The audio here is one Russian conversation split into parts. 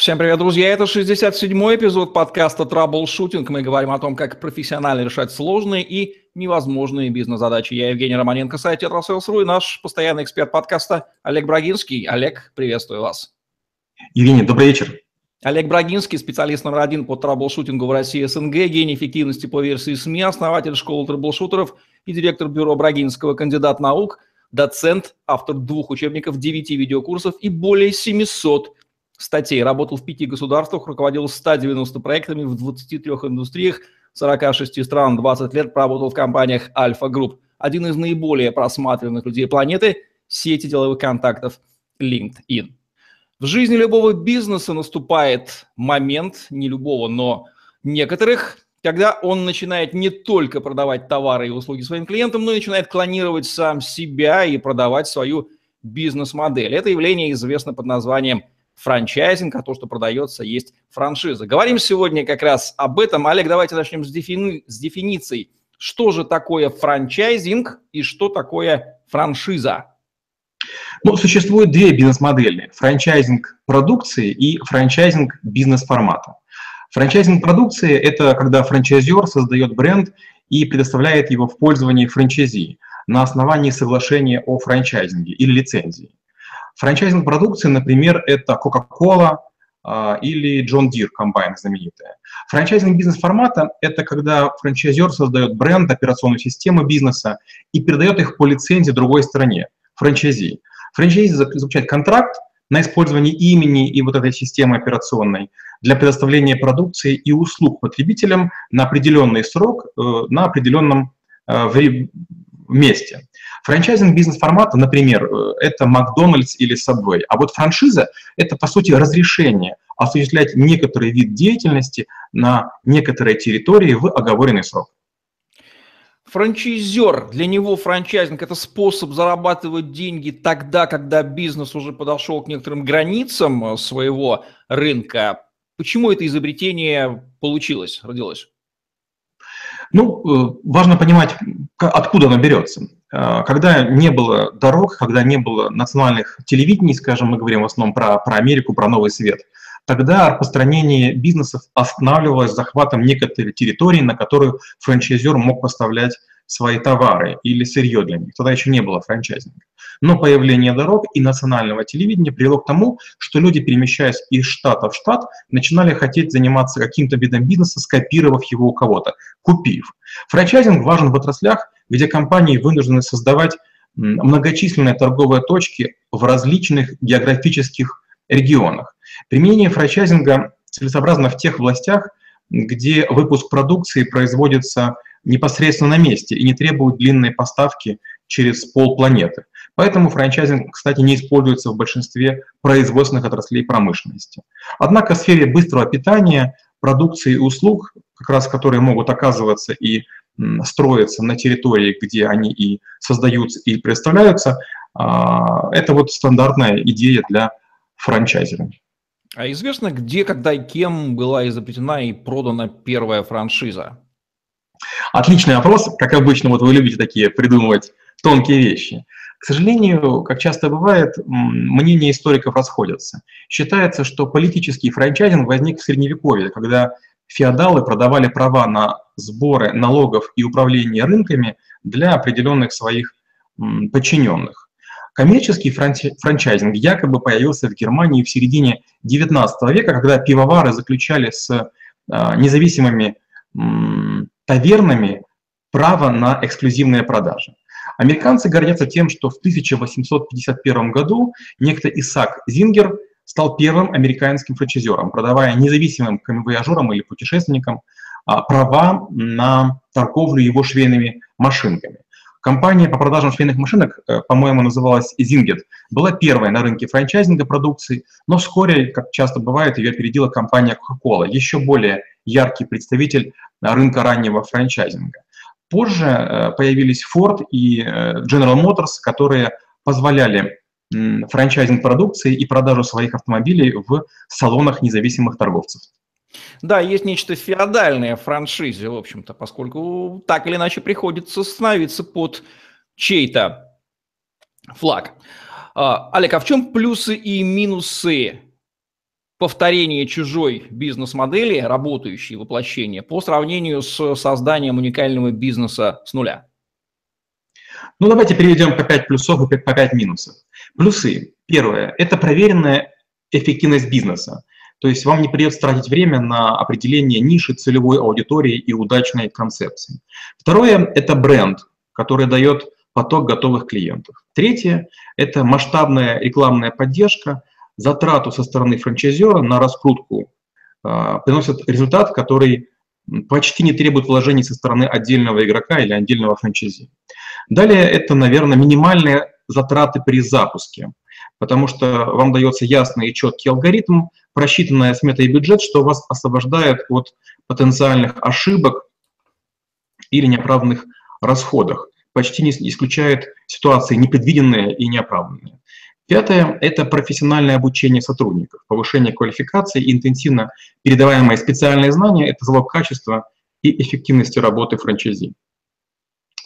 Всем привет, друзья! Это 67-й эпизод подкаста «Траблшутинг». Мы говорим о том, как профессионально решать сложные и невозможные бизнес-задачи. Я Евгений Романенко, сайт «Tetrasales.ru» и наш постоянный эксперт подкаста Олег Брагинский. Олег, приветствую вас. Евгений, добрый вечер. Олег Брагинский, специалист номер один по траблшутингу в России СНГ, гений эффективности по версии СМИ, основатель школы траблшутеров и директор бюро Брагинского, кандидат наук, доцент, автор двух учебников, девяти видеокурсов и более 700 статей. Работал в пяти государствах, руководил 190 проектами в 23 индустриях, 46 стран, 20 лет проработал в компаниях Альфа Групп. Один из наиболее просматриваемых людей планеты – сети деловых контактов LinkedIn. В жизни любого бизнеса наступает момент, не любого, но некоторых, когда он начинает не только продавать товары и услуги своим клиентам, но и начинает клонировать сам себя и продавать свою бизнес-модель. Это явление известно под названием – франчайзинг, а то, что продается, есть франшиза. Говорим сегодня как раз об этом. Олег, давайте начнем с, дефини... с дефиницией. Что же такое франчайзинг и что такое франшиза? Ну, существует две бизнес-модели. Франчайзинг продукции и франчайзинг бизнес-формата. Франчайзинг продукции – это когда франчайзер создает бренд и предоставляет его в пользование франчайзи на основании соглашения о франчайзинге или лицензии. Франчайзинг продукции, например, это Coca-Cola а, или John Deere комбайн знаменитая. Франчайзинг бизнес-формата – это когда франчайзер создает бренд, операционную систему бизнеса и передает их по лицензии другой стороне, франчайзи. Франчайзи заключает контракт на использование имени и вот этой системы операционной для предоставления продукции и услуг потребителям на определенный срок, э, на определенном э, месте. Франчайзинг бизнес-формата, например, э, это Макдональдс или Subway. А вот франшиза – это, по сути, разрешение осуществлять некоторый вид деятельности на некоторой территории в оговоренный срок. Франчайзер, для него франчайзинг – это способ зарабатывать деньги тогда, когда бизнес уже подошел к некоторым границам э, своего рынка. Почему это изобретение получилось, родилось? Ну, э, важно понимать, откуда оно берется. Э, когда не было дорог, когда не было национальных телевидений, скажем, мы говорим в основном про, про Америку, про новый свет, тогда распространение бизнесов останавливалось захватом некоторой территории, на которую франчайзер мог поставлять свои товары или сырье для них. Тогда еще не было франчайзинга. Но появление дорог и национального телевидения привело к тому, что люди, перемещаясь из штата в штат, начинали хотеть заниматься каким-то видом бизнеса, скопировав его у кого-то, купив. Франчайзинг важен в отраслях, где компании вынуждены создавать многочисленные торговые точки в различных географических регионах. Применение франчайзинга целесообразно в тех властях, где выпуск продукции производится непосредственно на месте и не требуют длинной поставки через полпланеты. Поэтому франчайзинг, кстати, не используется в большинстве производственных отраслей промышленности. Однако в сфере быстрого питания, продукции и услуг, как раз которые могут оказываться и строиться на территории, где они и создаются, и представляются, а, это вот стандартная идея для франчайзера. А известно, где, когда и кем была изобретена и продана первая франшиза? Отличный вопрос. Как обычно, вот вы любите такие придумывать тонкие вещи. К сожалению, как часто бывает, мнения историков расходятся. Считается, что политический франчайзинг возник в Средневековье, когда феодалы продавали права на сборы налогов и управление рынками для определенных своих подчиненных. Коммерческий франчайзинг якобы появился в Германии в середине XIX века, когда пивовары заключали с а, независимыми тавернами право на эксклюзивные продажи. Американцы гордятся тем, что в 1851 году некто Исаак Зингер стал первым американским франчайзером, продавая независимым камевояжерам или путешественникам а, права на торговлю его швейными машинками. Компания по продажам швейных машинок, э, по-моему, называлась Zingit, была первой на рынке франчайзинга продукции, но вскоре, как часто бывает, ее опередила компания Coca-Cola, еще более яркий представитель рынка раннего франчайзинга. Позже э, появились Ford и э, General Motors, которые позволяли франчайзинг продукции и продажу своих автомобилей в салонах независимых торговцев. Да, есть нечто феодальное в франшизе, в общем-то, поскольку так или иначе приходится становиться под чей-то флаг. А, Олег, а в чем плюсы и минусы повторение чужой бизнес-модели, работающей воплощение, по сравнению с созданием уникального бизнеса с нуля? Ну, давайте переведем по 5 плюсов и по 5 минусов. Плюсы. Первое – это проверенная эффективность бизнеса. То есть вам не придется тратить время на определение ниши, целевой аудитории и удачной концепции. Второе – это бренд, который дает поток готовых клиентов. Третье – это масштабная рекламная поддержка, затрату со стороны франчайзера на раскрутку э, приносит результат, который почти не требует вложений со стороны отдельного игрока или отдельного франчайзи. Далее это, наверное, минимальные затраты при запуске, потому что вам дается ясный и четкий алгоритм, просчитанная смета и бюджет, что вас освобождает от потенциальных ошибок или неоправданных расходов, почти не исключает ситуации непредвиденные и неоправданные. Пятое – это профессиональное обучение сотрудников, повышение квалификации и интенсивно передаваемые специальные знания – это залог качества и эффективности работы франчайзи.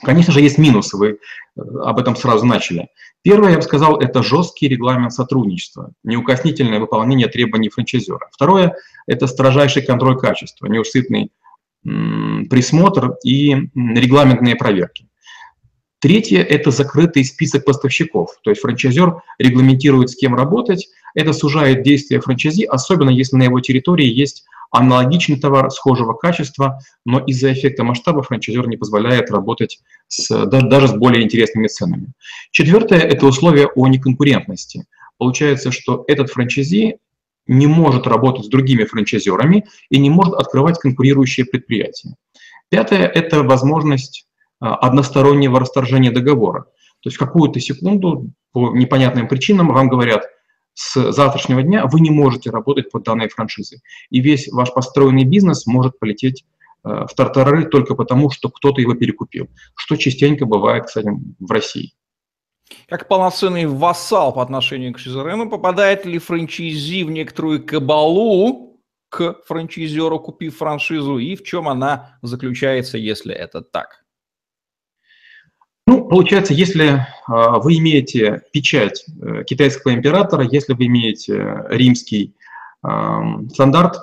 Конечно же, есть минусы, вы э, об этом сразу начали. Первое, я бы сказал, это жесткий регламент сотрудничества, неукоснительное выполнение требований франчайзера. Второе – это строжайший контроль качества, неусыпный присмотр и регламентные проверки. Третье – это закрытый список поставщиков, то есть франчайзер регламентирует, с кем работать. Это сужает действия франчайзи, особенно если на его территории есть аналогичный товар схожего качества, но из-за эффекта масштаба франчайзер не позволяет работать с, даже с более интересными ценами. Четвертое – это условие о неконкурентности. Получается, что этот франчайзи не может работать с другими франчайзерами и не может открывать конкурирующие предприятия. Пятое – это возможность одностороннего расторжения договора. То есть в какую-то секунду по непонятным причинам вам говорят, с завтрашнего дня вы не можете работать под данной франшизой. И весь ваш построенный бизнес может полететь э, в тартарары только потому, что кто-то его перекупил, что частенько бывает, кстати, в России. Как полноценный вассал по отношению к Шизерену, попадает ли франчайзи в некоторую кабалу к франчайзеру, купив франшизу, и в чем она заключается, если это так? Ну, получается, если а, вы имеете печать э, китайского императора, если вы имеете римский стандарт,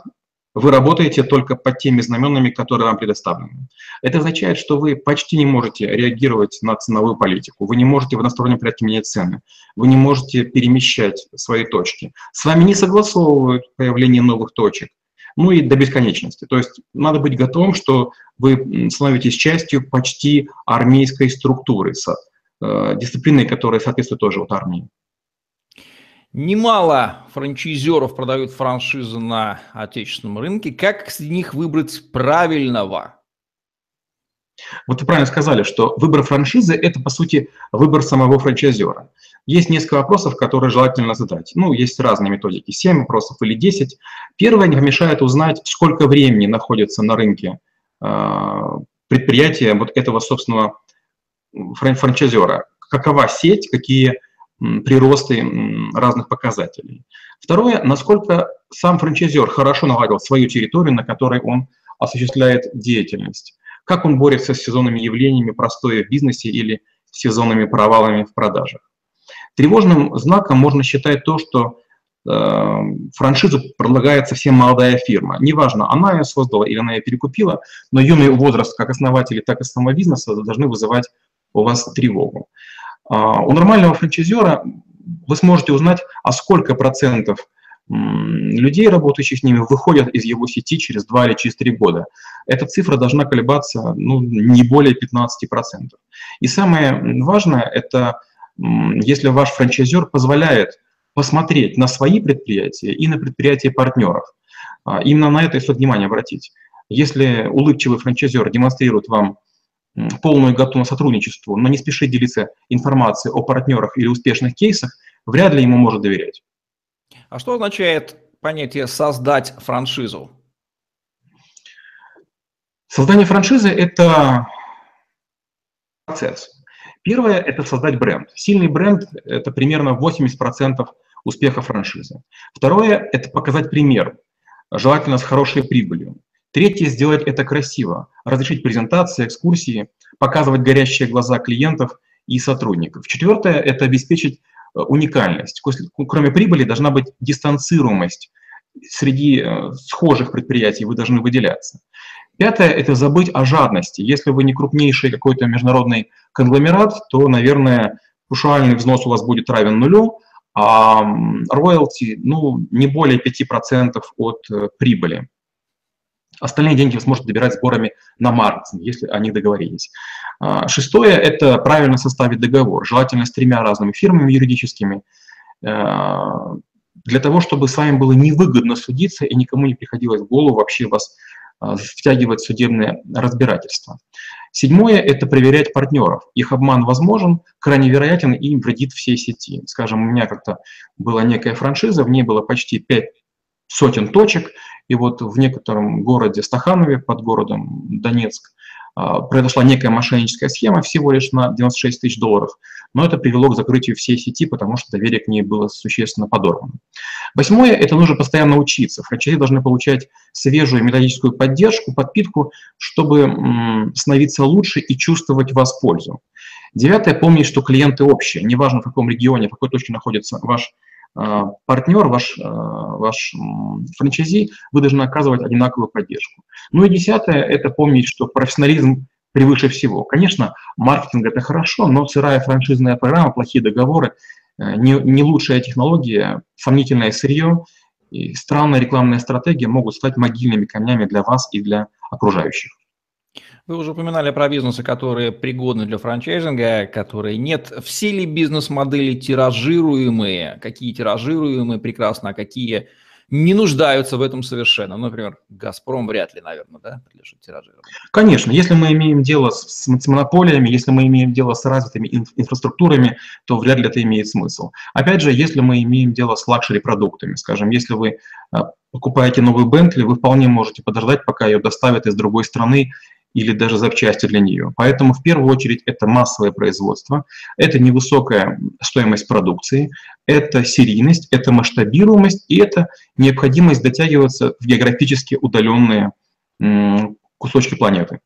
вы работаете только под теми знаменами, которые вам предоставлены. Это означает, что вы почти не можете реагировать на ценовую политику, вы не можете в одностороннем порядке менять цены, вы не можете перемещать свои точки. С вами не согласовывают появление новых точек, ну и до бесконечности. То есть надо быть готовым, что вы становитесь частью почти армейской структуры, с э, дисциплиной, которая соответствует тоже вот армии. Немало франчайзеров продают франшизы на отечественном рынке. Как с них выбрать правильного? Вот вы правильно сказали, что выбор франшизы – это, по сути, выбор самого франчайзера. Есть несколько вопросов, которые желательно задать. Ну, есть разные методики, 7 вопросов или 10. Первое не помешает узнать, сколько времени находится на рынке э, предприятия вот этого собственного фран франчайзера. Какова сеть, какие приросты разных показателей. Второе, насколько сам франчайзер хорошо наладил свою территорию, на которой он осуществляет деятельность. Как он борется с сезонными явлениями простоя в бизнесе или сезонными провалами в продажах. Тревожным знаком можно считать то, что э, франшизу предлагает совсем молодая фирма. Неважно, она ее создала или она ее перекупила, но юный возраст как основателей, так и самого бизнеса должны вызывать у вас тревогу. Э, у нормального франчайзера вы сможете узнать, а сколько процентов людей, работающих с ними, выходят из его сети через 2 или через 3 года. Эта цифра должна колебаться ну, не более 15%. И самое важное – это если ваш франчайзер позволяет посмотреть на свои предприятия и на предприятия партнеров. А, именно на это и стоит внимание обратить. Если улыбчивый франчайзер демонстрирует вам полную готовность сотрудничеству, но не спешит делиться информацией о партнерах или успешных кейсах, вряд ли ему может доверять. А что означает понятие «создать франшизу»? Создание франшизы – это процесс. Первое – это создать бренд. Сильный бренд – это примерно 80% успеха франшизы. Второе – это показать пример, желательно с хорошей прибылью. Третье – сделать это красиво, разрешить презентации, экскурсии, показывать горящие глаза клиентов и сотрудников. Четвертое – это обеспечить э, уникальность. Кроме прибыли должна быть дистанцируемость среди э, схожих предприятий вы должны выделяться. Пятое – это забыть о жадности. Если вы не крупнейший какой-то международный конгломерат, то, наверное, пушуальный взнос у вас будет равен нулю, а роялти ну, не более 5% от э, прибыли. Остальные деньги вы сможете добирать сборами на маркетинг, если они договорились. А, шестое – это правильно составить договор, желательно с тремя разными фирмами юридическими, э, для того, чтобы с вами было невыгодно судиться и никому не приходилось в голову вообще вас а, втягивать в судебное разбирательство. Седьмое – это проверять партнеров. Их обман возможен, крайне вероятен и вредит всей сети. Скажем, у меня как-то была некая франшиза, в ней было почти пять сотен точек, и вот в некотором городе Стаханове, под городом Донецк, произошла некая мошенническая схема всего лишь на 96 тысяч долларов, но это привело к закрытию всей сети, потому что доверие к ней было существенно подорвано. Восьмое – это нужно постоянно учиться. Франчайзи должны получать свежую методическую поддержку, подпитку, чтобы становиться лучше и чувствовать вас пользу. Девятое – помнить, что клиенты общие. Неважно, в каком регионе, в какой точке находится ваш а, партнер, ваш, а, ваш франчайзи, вы должны оказывать одинаковую поддержку. Ну и десятое – это помнить, что профессионализм превыше всего. Конечно, маркетинг – это хорошо, но сырая франшизная программа, плохие договоры, э, не, не лучшая технология, сомнительное сырье и странная рекламная стратегия могут стать могильными камнями для вас и для окружающих. Вы уже упоминали про бизнесы, которые пригодны для франчайзинга, которые нет. Все ли бизнес-модели тиражируемые? Какие тиражируемые прекрасно, а какие не нуждаются в этом совершенно. Ну, например, «Газпром» вряд ли, наверное, да, подлежит тиражированию. Конечно, если мы имеем дело с, с монополиями, если мы имеем дело с развитыми инф- инфраструктурами, то вряд ли это имеет смысл. Опять же, если мы имеем дело с лакшери-продуктами, скажем, если вы а, покупаете новую Бентли, вы вполне можете подождать, пока ее доставят из другой страны, или даже запчасти для нее. Поэтому в первую очередь это массовое производство, это невысокая стоимость продукции, это серийность, это масштабируемость и это необходимость дотягиваться в географически удаленные кусочки планеты.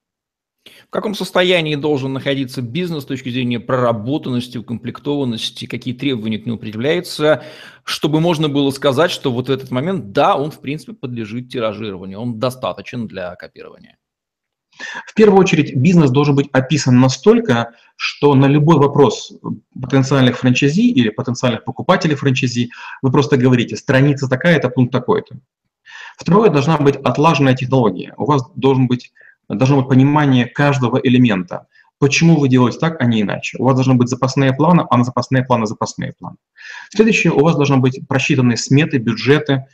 В каком состоянии должен находиться бизнес с точки зрения проработанности, укомплектованности, какие требования к нему предъявляются, чтобы можно было сказать, что вот в этот момент, да, он в принципе подлежит тиражированию, он достаточен для копирования? В первую очередь, бизнес должен быть описан настолько, что на любой вопрос потенциальных франчайзи или потенциальных покупателей франчайзи вы просто говорите, страница такая-то, пункт такой-то. Второе, должна быть отлаженная технология. У вас должен быть, должно быть понимание каждого элемента. Почему вы делаете так, а не иначе? У вас должны быть запасные планы, а на запасные планы запасные планы. Следующее, у вас должны быть просчитанные сметы, бюджеты,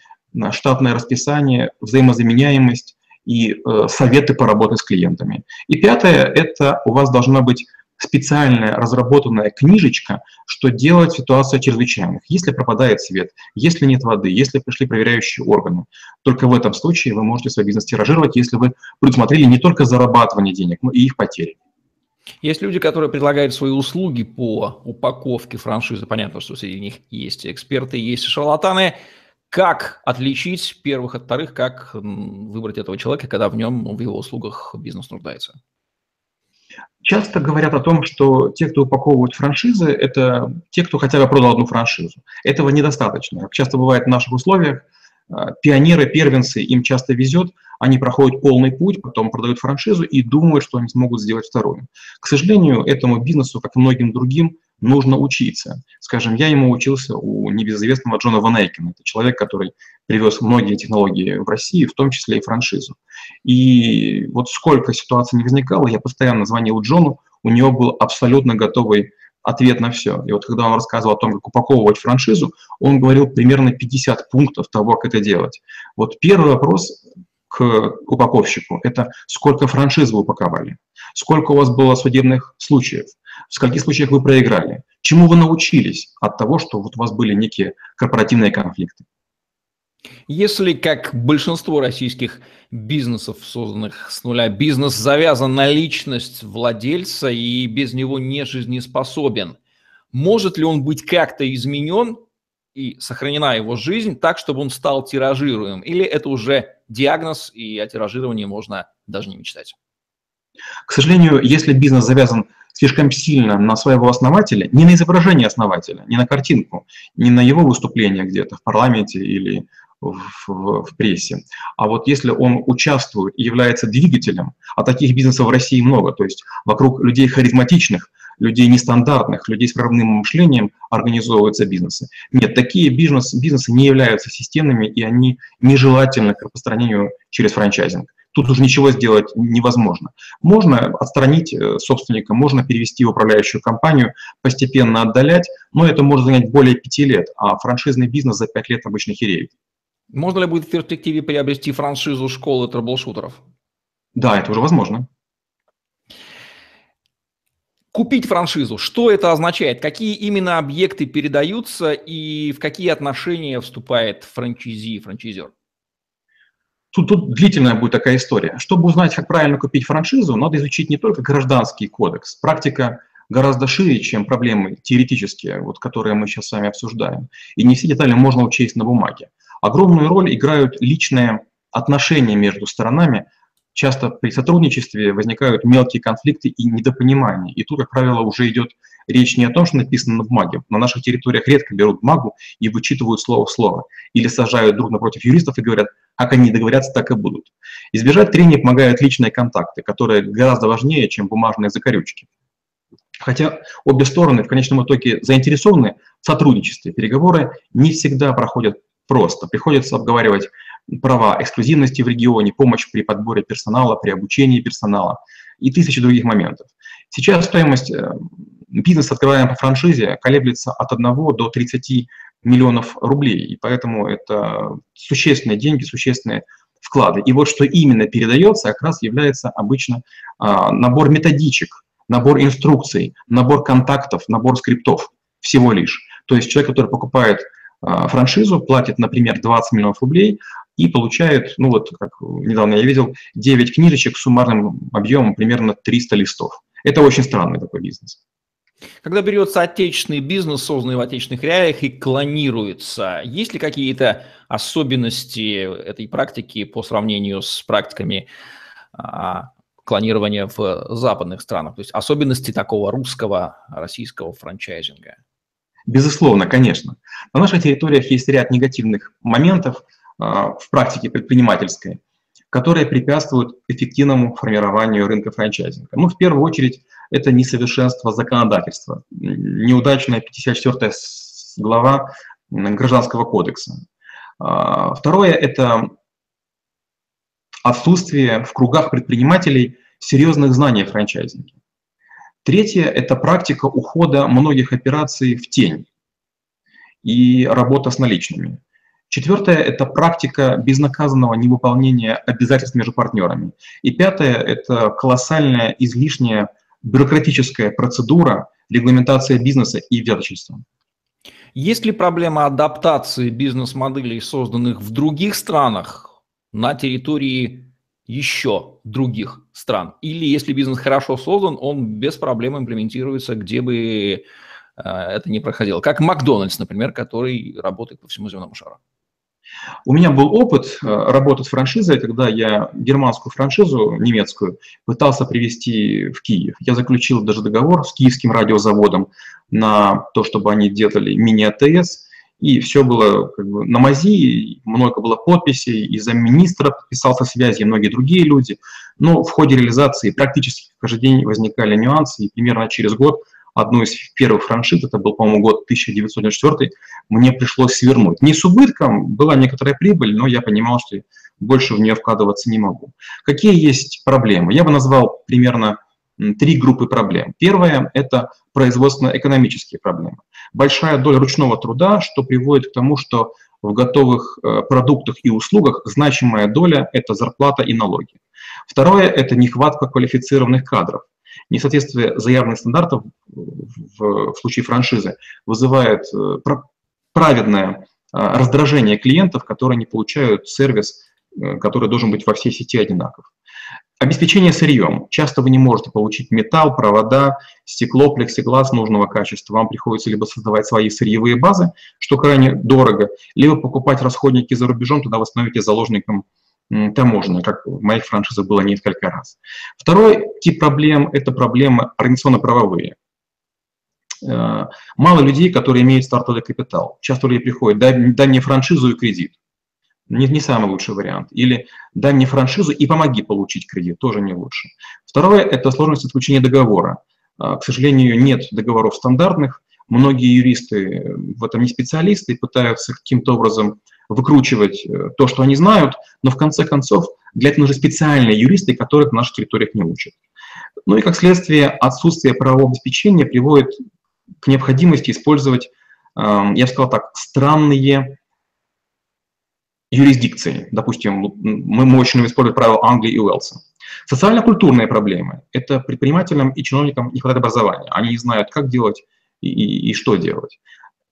штатное расписание, взаимозаменяемость, и э, советы по работе с клиентами. И пятое – это у вас должна быть специальная разработанная книжечка, что делать в ситуации чрезвычайных. Если пропадает свет, если нет воды, если пришли проверяющие органы. Только в этом случае вы можете свой бизнес тиражировать, если вы предусмотрели не только зарабатывание денег, но и их потери. Есть люди, которые предлагают свои услуги по упаковке франшизы. Понятно, что среди них есть эксперты, есть шарлатаны. Как отличить первых от вторых, как выбрать этого человека, когда в нем, в его услугах бизнес нуждается? Часто говорят о том, что те, кто упаковывают франшизы, это те, кто хотя бы продал одну франшизу. Этого недостаточно. Часто бывает в наших условиях, а, пионеры, первенцы, им часто везет, они проходят полный путь, потом продают франшизу и думают, что они смогут сделать вторую. К сожалению, этому бизнесу, как и многим другим, нужно учиться. Скажем, я ему учился у небезызвестного Джона Ванейкина. Это человек, который привез многие технологии в России, в том числе и франшизу. И вот сколько ситуаций не возникало, я постоянно звонил Джону, у него был абсолютно готовый ответ на все. И вот когда он рассказывал о том, как упаковывать франшизу, он говорил примерно 50 пунктов того, как это делать. Вот первый вопрос к упаковщику – это сколько франшиз вы упаковали, сколько у вас было судебных случаев, в скольких случаях вы проиграли, чему вы научились от того, что вот у вас были некие корпоративные конфликты. Если, как большинство российских бизнесов, созданных с нуля, бизнес завязан на личность владельца и без него не жизнеспособен, может ли он быть как-то изменен и сохранена его жизнь так, чтобы он стал тиражируемым? Или это уже диагноз, и о тиражировании можно даже не мечтать? К сожалению, если бизнес завязан слишком сильно на своего основателя, не на изображение основателя, не на картинку, не на его выступление где-то в парламенте или в, в, в прессе. А вот если он участвует и является двигателем, а таких бизнесов в России много, то есть вокруг людей харизматичных, людей нестандартных, людей с прорывным мышлением организовываются бизнесы. Нет, такие бизнес, бизнесы не являются системными, и они нежелательны к распространению через франчайзинг. Тут уже ничего сделать невозможно. Можно отстранить э, собственника, можно перевести в управляющую компанию, постепенно отдалять, но это может занять более пяти лет, а франшизный бизнес за пять лет обычно хереет. Можно ли будет в перспективе приобрести франшизу школы трэблшутеров? Да, это уже возможно. Купить франшизу, что это означает? Какие именно объекты передаются и в какие отношения вступает франчайзи и франчайзер? Тут, тут длительная будет такая история. Чтобы узнать, как правильно купить франшизу, надо изучить не только гражданский кодекс. Практика гораздо шире, чем проблемы теоретические, вот, которые мы сейчас с вами обсуждаем. И не все детали можно учесть на бумаге. Огромную роль играют личные отношения между сторонами. Часто при сотрудничестве возникают мелкие конфликты и недопонимания. И тут, как правило, уже идет речь не о том, что написано на бумаге. На наших территориях редко берут бумагу и вычитывают слово в слово. Или сажают друг напротив юристов и говорят, как они договорятся, так и будут. Избежать трений помогают личные контакты, которые гораздо важнее, чем бумажные закорючки. Хотя обе стороны в конечном итоге заинтересованы в сотрудничестве, переговоры не всегда проходят просто. Приходится обговаривать права эксклюзивности в регионе, помощь при подборе персонала, при обучении персонала и тысячи других моментов. Сейчас стоимость э, бизнеса, открываемый по франшизе, колеблется от 1 до 30 миллионов рублей, и поэтому это существенные деньги, существенные вклады. И вот что именно передается, как раз является обычно а, набор методичек, набор инструкций, набор контактов, набор скриптов всего лишь. То есть человек, который покупает франшизу, платит, например, 20 миллионов рублей и получает, ну вот, как недавно я видел, 9 книжечек с суммарным объемом примерно 300 листов. Это очень странный такой бизнес. Когда берется отечественный бизнес, созданный в отечественных реалиях, и клонируется, есть ли какие-то особенности этой практики по сравнению с практиками а, клонирования в западных странах? То есть особенности такого русского, российского франчайзинга? Безусловно, конечно. На наших территориях есть ряд негативных моментов а, в практике предпринимательской, которые препятствуют эффективному формированию рынка франчайзинга. Ну, в первую очередь, это несовершенство законодательства, неудачная 54 глава Гражданского кодекса. А, второе – это отсутствие в кругах предпринимателей серьезных знаний о франчайзинге. Третье – это практика ухода многих операций в тень и работа с наличными. Четвертое – это практика безнаказанного невыполнения обязательств между партнерами. И пятое – это колоссальная излишняя бюрократическая процедура, регламентация бизнеса и взяточества. Есть ли проблема адаптации бизнес-моделей, созданных в других странах, на территории еще других стран? Или если бизнес хорошо создан, он без проблем имплементируется, где бы э, это ни проходило? Как Макдональдс, например, который работает по всему земному шару. У меня был опыт э, работы с франшизой, когда я германскую франшизу немецкую пытался привести в Киев. Я заключил даже договор с киевским радиозаводом на то, чтобы они делали мини-АТС, и все было как бы на мази, много было подписей, и замминистра подписался связи, и многие другие люди. Но в ходе реализации практически каждый день возникали нюансы, и примерно через год одну из первых франшиз, это был, по-моему, год 1994, мне пришлось свернуть. Не с убытком, была некоторая прибыль, но я понимал, что больше в нее вкладываться не могу. Какие есть проблемы? Я бы назвал примерно три группы проблем. Первая – это производственно-экономические проблемы. Большая доля ручного труда, что приводит к тому, что в готовых э, продуктах и услугах значимая доля – это зарплата и налоги. Второе – это нехватка квалифицированных кадров. Несоответствие заявленных стандартов в, случае франшизы вызывает э, праведное э, раздражение клиентов, которые не получают сервис, который должен быть во всей сети одинаков. Обеспечение сырьем. Часто вы не можете получить металл, провода, стекло, плексиглаз нужного качества. Вам приходится либо создавать свои сырьевые базы, что крайне дорого, либо покупать расходники за рубежом, туда вы становитесь заложником таможенной, как в моих франшизах было несколько раз. Второй тип проблем – это проблемы организационно-правовые. Э, мало людей, которые имеют стартовый капитал. Часто люди приходят, дай, дай мне франшизу и кредит. Не, не самый лучший вариант. Или дай мне франшизу и помоги получить кредит, тоже не лучше. Второе – это сложность заключения договора. А, к сожалению, нет договоров стандартных. Многие юристы в этом не специалисты пытаются каким-то образом выкручивать э, то, что они знают, но в конце концов для этого нужны специальные юристы, которых в наших территориях не учат. Ну и как следствие отсутствие правового обеспечения приводит к необходимости использовать, я бы сказал так, странные юрисдикции. Допустим, мы, любим использовать правила Англии и Уэлса. Социально-культурные проблемы – это предпринимателям и чиновникам не хватает образования. Они не знают, как делать и, и, и что делать.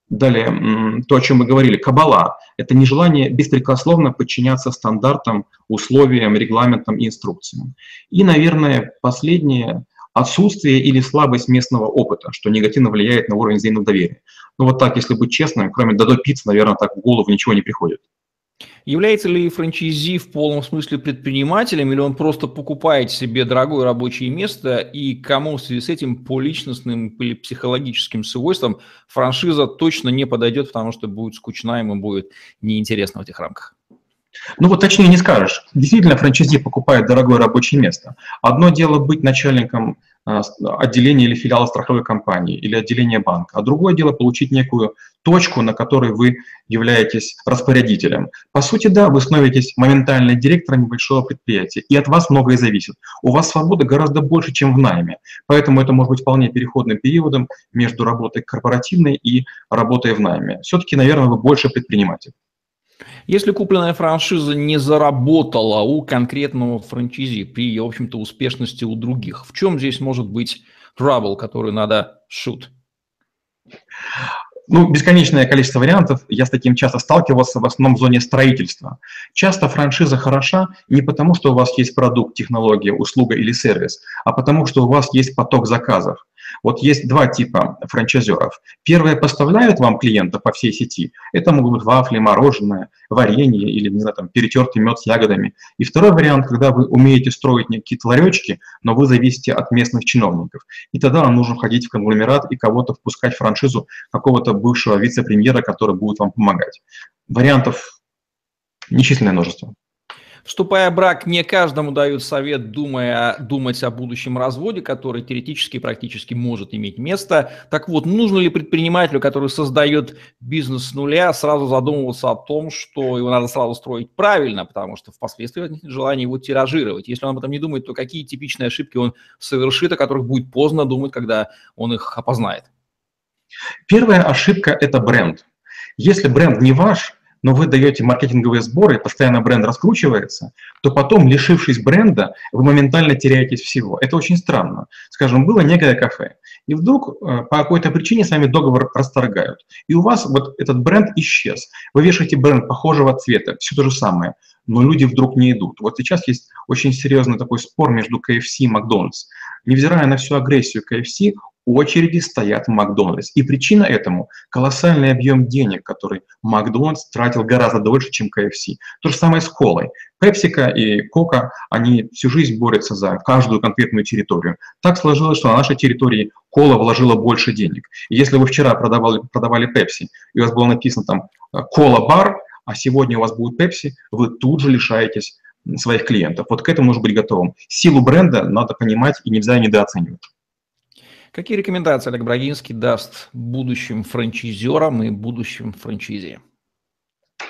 Далее, то, о чем мы говорили, кабала – это нежелание беспрекословно подчиняться стандартам, условиям, регламентам и инструкциям. И, наверное, последнее – отсутствие или слабость местного опыта, что негативно влияет на уровень взаимного доверия. Ну вот так, если быть честным, кроме Дадо Пицца, наверное, так в голову ничего не приходит. Является ли франчайзи в полном смысле предпринимателем, или он просто покупает себе дорогое рабочее место, и кому в связи с этим по личностным или психологическим свойствам франшиза точно не подойдет, потому что будет скучна, ему будет неинтересно в этих рамках? Ну вот точнее не скажешь. Действительно, франчайзи покупает дорогое рабочее место. Одно дело быть начальником а, отделения или филиала страховой компании или отделения банка, а другое дело получить некую точку, на которой вы являетесь распорядителем. По сути, да, вы становитесь моментально директором небольшого предприятия, и от вас многое зависит. У вас свобода гораздо больше, чем в найме, поэтому это может быть вполне переходным периодом между работой корпоративной и работой в найме. Все-таки, наверное, вы больше предприниматель. Если купленная франшиза не заработала у конкретного франчайзи при, в общем-то, успешности у других, в чем здесь может быть trouble, который надо шут? Ну, бесконечное количество вариантов. Я с таким часто сталкивался в основном в зоне строительства. Часто франшиза хороша не потому, что у вас есть продукт, технология, услуга или сервис, а потому, что у вас есть поток заказов. Вот есть два типа франчайзеров. Первые поставляют вам клиентов по всей сети. Это могут быть вафли, мороженое, варенье или, не знаю, там, перетертый мед с ягодами. И второй вариант, когда вы умеете строить какие-то но вы зависите от местных чиновников. И тогда вам нужно входить в конгломерат и кого-то впускать в франшизу какого-то бывшего вице-премьера, который будет вам помогать. Вариантов нечисленное множество. Вступая в брак, не каждому дают совет, думая, думать о будущем разводе, который теоретически практически может иметь место. Так вот, нужно ли предпринимателю, который создает бизнес с нуля, сразу задумываться о том, что его надо сразу строить правильно, потому что впоследствии возникнет желание его тиражировать. Если он об этом не думает, то какие типичные ошибки он совершит, о которых будет поздно думать, когда он их опознает? Первая ошибка – это бренд. Если бренд не ваш, но вы даете маркетинговые сборы, постоянно бренд раскручивается, то потом, лишившись бренда, вы моментально теряетесь всего. Это очень странно. Скажем, было некое кафе, и вдруг э, по какой-то причине с вами договор расторгают, и у вас вот этот бренд исчез. Вы вешаете бренд похожего цвета, все то же самое, но люди вдруг не идут. Вот сейчас есть очень серьезный такой спор между KFC и Макдональдс. Невзирая на всю агрессию KFC, очереди стоят в Макдональдс. И причина этому – колоссальный объем денег, который Макдональдс тратил гораздо дольше, чем KFC. То же самое с колой. Пепсика и Кока, они всю жизнь борются за каждую конкретную территорию. Так сложилось, что на нашей территории кола вложила больше денег. И если вы вчера продавали, продавали Пепси, и у вас было написано там «кола-бар», а сегодня у вас будет Пепси, вы тут же лишаетесь своих клиентов. Вот к этому нужно быть готовым. Силу бренда надо понимать и нельзя недооценивать. Какие рекомендации Олег Брагинский даст будущим франчайзерам и будущим франчайзи?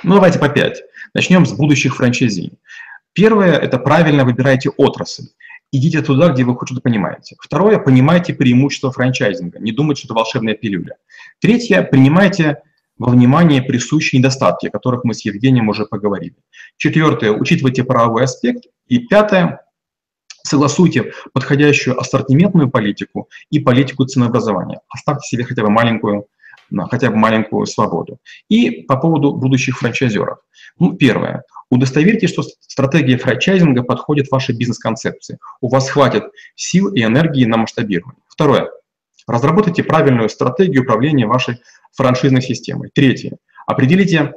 Ну, давайте по пять. Начнем с будущих франчайзи. Первое – это правильно выбирайте отрасль. Идите туда, где вы хоть что-то понимаете. Второе – понимайте преимущества франчайзинга. Не думайте, что это волшебная пилюля. Третье – принимайте во внимание присущие недостатки, о которых мы с Евгением уже поговорили. Четвертое – учитывайте правовой аспект. И пятое Согласуйте подходящую ассортиментную политику и политику ценообразования. Оставьте себе хотя бы маленькую хотя бы маленькую свободу. И по поводу будущих франчайзеров. Ну, первое. Удостоверьтесь, что стратегия франчайзинга подходит вашей бизнес-концепции. У вас хватит сил и энергии на масштабирование. Второе. Разработайте правильную стратегию управления вашей франшизной системой. Третье. Определите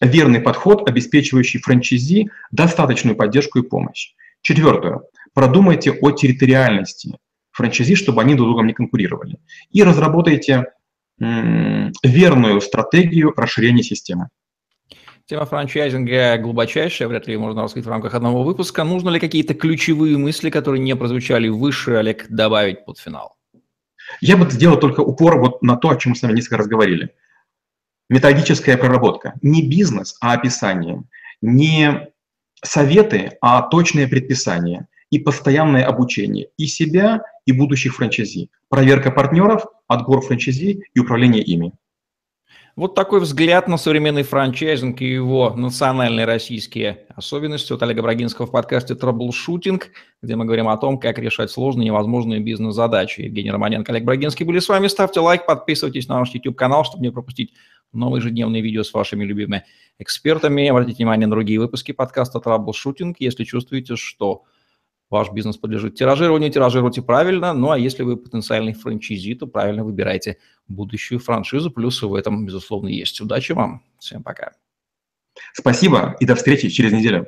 верный подход, обеспечивающий франчайзи достаточную поддержку и помощь. Четвертое. Продумайте о территориальности франчайзи, чтобы они друг другом не конкурировали. И разработайте верную стратегию расширения системы. Тема франчайзинга глубочайшая, вряд ли ее можно раскрыть в рамках одного выпуска. Нужно ли какие-то ключевые мысли, которые не прозвучали выше, Олег, добавить под финал? Я бы сделал только упор вот на то, о чем мы с вами несколько раз говорили. Методическая проработка. Не бизнес, а описание. Не советы, а точные предписания и постоянное обучение и себя, и будущих франчайзи. Проверка партнеров, отбор франчайзи и управление ими. Вот такой взгляд на современный франчайзинг и его национальные российские особенности от Олега Брагинского в подкасте «Траблшутинг», где мы говорим о том, как решать сложные невозможные бизнес-задачи. Евгений Романенко, Олег Брагинский были с вами. Ставьте лайк, подписывайтесь на наш YouTube-канал, чтобы не пропустить новые ежедневные видео с вашими любимыми экспертами. Обратите внимание на другие выпуски подкаста «Траблшутинг», если чувствуете, что ваш бизнес подлежит тиражированию, тиражируйте правильно. Ну а если вы потенциальный франчайзи, то правильно выбирайте будущую франшизу. Плюсы в этом, безусловно, есть. Удачи вам. Всем пока. Спасибо и до встречи через неделю.